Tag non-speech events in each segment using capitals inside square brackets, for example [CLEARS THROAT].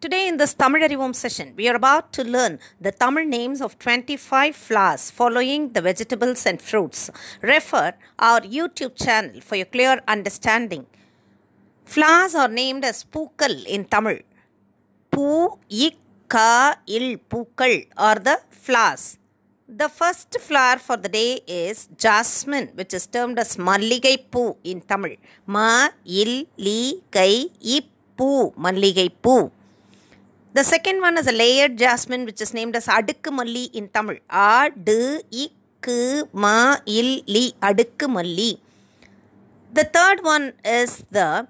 Today, in this Tamil Arivom session, we are about to learn the Tamil names of 25 flowers following the vegetables and fruits. Refer our YouTube channel for your clear understanding. Flowers are named as Pookal in Tamil. Poo, Ikka, Il, Pookal are the flowers. The first flower for the day is jasmine, which is termed as Malligai Poo in Tamil. Ma, Il, Li, Kai, Ip, Malligai Poo. The second one is a layered jasmine, which is named as Adukkumalli in Tamil. Adukku Malli. The third one is the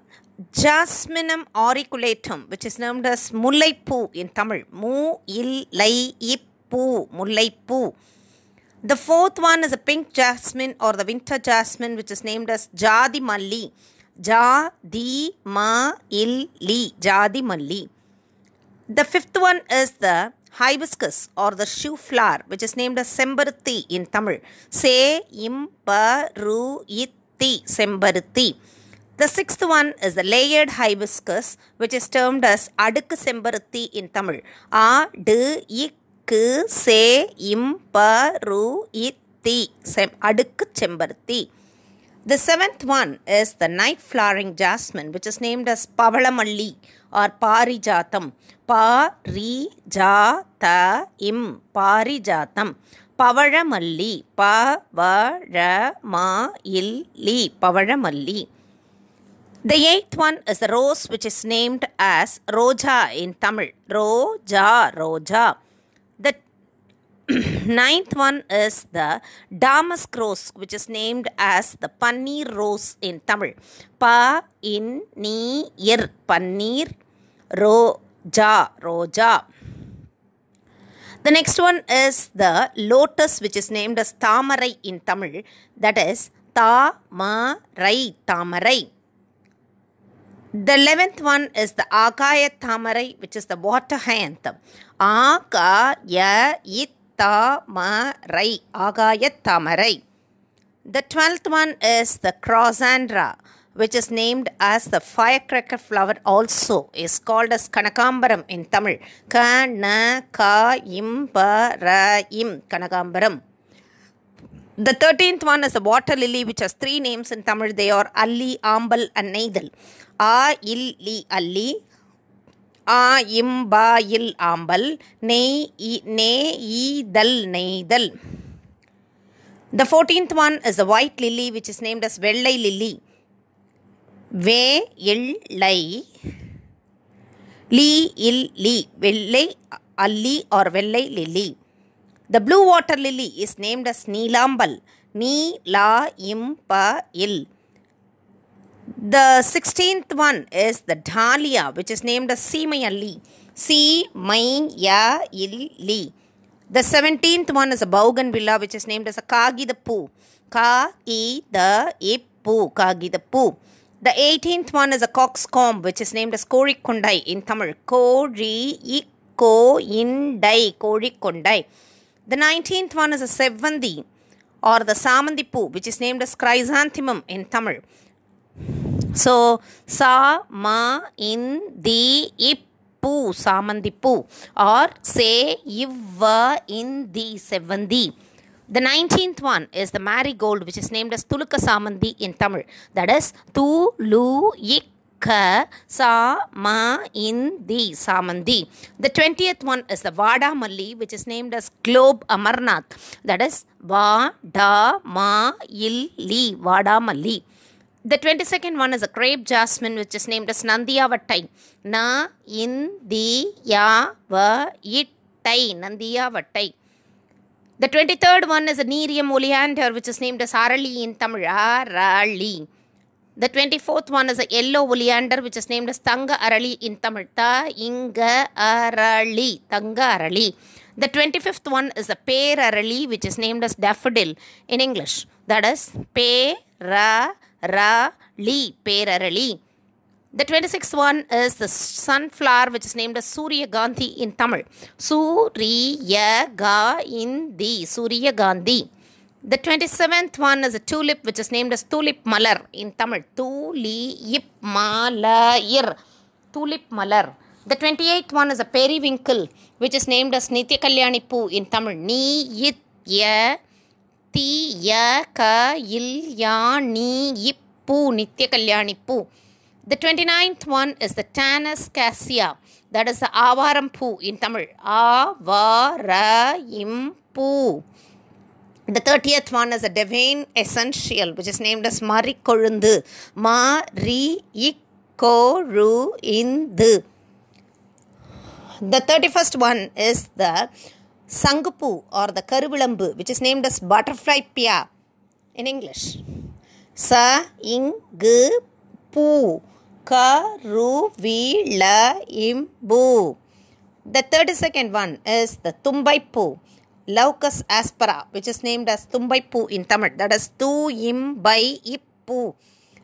Jasminum auriculatum, which is named as Mullaipu in Tamil. Ippu, Mullaipu. The fourth one is a pink jasmine or the winter jasmine, which is named as Jadi Malli. Jadi Ma Il Li, Jadi Malli. The fifth one is the hibiscus or the shoe flower, which is named as Sembaruthi in Tamil. Se Imbaru Itti, Sembaruthi. The sixth one is the layered hibiscus, which is termed as Adukku Sembaruthi in Tamil. A, D, Ik, Se, Imbaru Itti, Sem, Adukku Sembaruthi. The seventh one is the night flowering jasmine, which is named as Pavalamalli or Parijatam. Parijatam, Parijatam. Pavalamalli, Pavalamalli, Pavalamalli. The eighth one is the rose, which is named as Roja in Tamil. Roja, Roja. The [CLEARS THROAT] ninth one is the damask rose, which is named as the paneer rose in Tamil. Pa in ni ir paneer roja roja. The next one is the lotus, which is named as tamarai in Tamil. That is tamarai tamarai. The eleventh one is the Agaya Tamarai, which is the water hyacinth. Agaya Tamarai. Agaya Tamarai. The twelfth one is the Crossandra, which is named as the firecracker flower also is called as Kanakambaram in Tamil. Kanakambaram. The thirteenth one is the water lily, which has three names in Tamil. They are Alli, Ambal, and Neidal. A il li Alli, A im ba il Ambal, Ne i ne i dal Neidal. The fourteenth one is the white lily, which is named as Vellai lily. Ve il lai, Li il li, Vellai Alli or Vellai lily. The blue water lily is named as Neelambal. Ni la im pa il. The sixteenth one is the Dahlia, which is named as Seemayalli. Si mai ya il. The seventeenth one is a Bougainvillea, which is named as a Kagi the Poo. Ka i the ippu, Kagi the Poo. The eighteenth one is a coxcomb, which is named as Korikondai in Tamil. Kori ikko indai, Korikondai. The nineteenth one is a Sevandi or the Samandipu, which is named as Chrysanthemum in Tamil. So, Sa, Ma, In, Di, Ippu, Samandipu or Say, Ivva, In, Di, Sevandi. The nineteenth one is the marigold, which is named as Tuluka Samandi in Tamil. That is Tulu Ikka Sa Ma in the Samandi. The twentieth one is the Vada Malli, which is named as Globe Amaranth. That is Vada Ma Il Li Vada Malli. The 22nd one is a crepe jasmine, which is named as Nandiyavattai. Na in the ya va ittai Nandiyavattai. The 23rd one is a Nerium oleander, which is named as Arali in Tamil. Arali. The 24th one is a yellow oleander, which is named as Tanga Arali in Tamil. Ta Inga Arali. Tanga Arali. The 25th one is a Pear Arali, which is named as daffodil in English. That is Pe Ra Ra Li. Pear The 26th one is the sunflower, which is named as Surya Gandhi in Tamil. Surya Gandhi. Surya Gandhi. The 27th one is a tulip, which is named as Tulip Malar in Tamil. Tulip Malayir. Tulip Malar. The 28th one is a periwinkle, which is named as Nitya Kalyani Poo in Tamil. Ni yit ya ti ya ka il ya ni yip poo. Nitya Kalyani Poo. The 29th one is the Tanner's cassia. That is the Avaram Poo in Tamil. Avaram Poo. The 30th one is a Devane essential, which is named as Mari Kolundu. Mari Indu. The 31st one is the Sangupu or the Karuvilambu, which is named as Butterfly Pea in English. Sa Ingu Pu Karuvila Imbu. The 32nd one is the Tumbai Poo. Leucas aspera, which is named as Tumbai Poo in Tamil. That is Tu Imbai Ippu.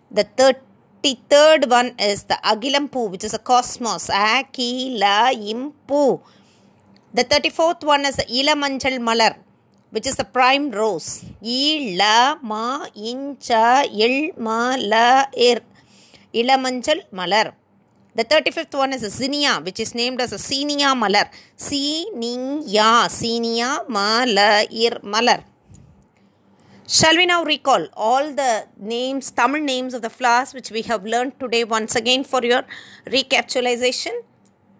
The 33rd one is the Agilam Poo, which is a cosmos. Akila Impu. The 34th one is Ilamanchal Malar, which is the primrose. Ila ma incha il ma la ir. Ilamanchal Malar. The 35th one is the Zinnia, which is named as a Sinia Malar. Sinia, Sinia ir Malar. Shall we now recall all the names, Tamil names of the flowers which we have learned today once again for your recapitulation?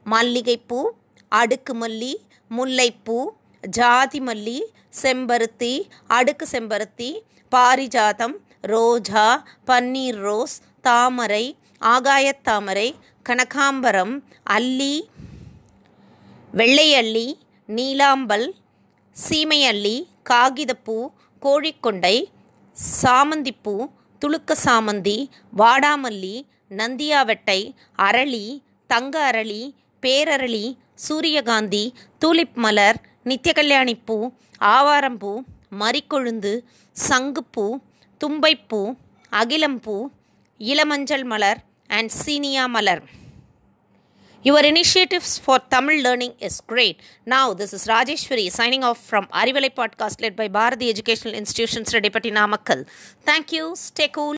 Malligai Poo, Adukku Malli, முல்லைப்பூ ஜாதி மல்லி செம்பருத்தி அடுக்கு செம்பருத்தி பாரிஜாதம் ரோஜா பன்னீர் rose தாமரை ஆகாயத்தாமரை கனகாம்பரம் அல்லி வெள்ளையள்ளி நீலாம்பல் சீமையள்ளி காகிதப்பூ கோழிக்கொண்டை சாமந்திப்பூ துளுக்க சாமந்தி வாடாமல்லி நந்தியாவெட்டை அரளி தங்க அரளி பேரரளி சூரியகாந்தி தூலிப் மலர் நித்தியகல்யாணிப்பூ ஆவாரம்பூ மறிக்கொழுந்து சங்குப்பூ தும்பைப்பூ அகிலம்பூ Ilamanjal Malar and Seeniya Malar. Your initiatives for Tamil learning is great now this is Rajeswari signing off from Arivalai podcast led by Bharathi educational institutions Rettipatti Namakkal thank you stay cool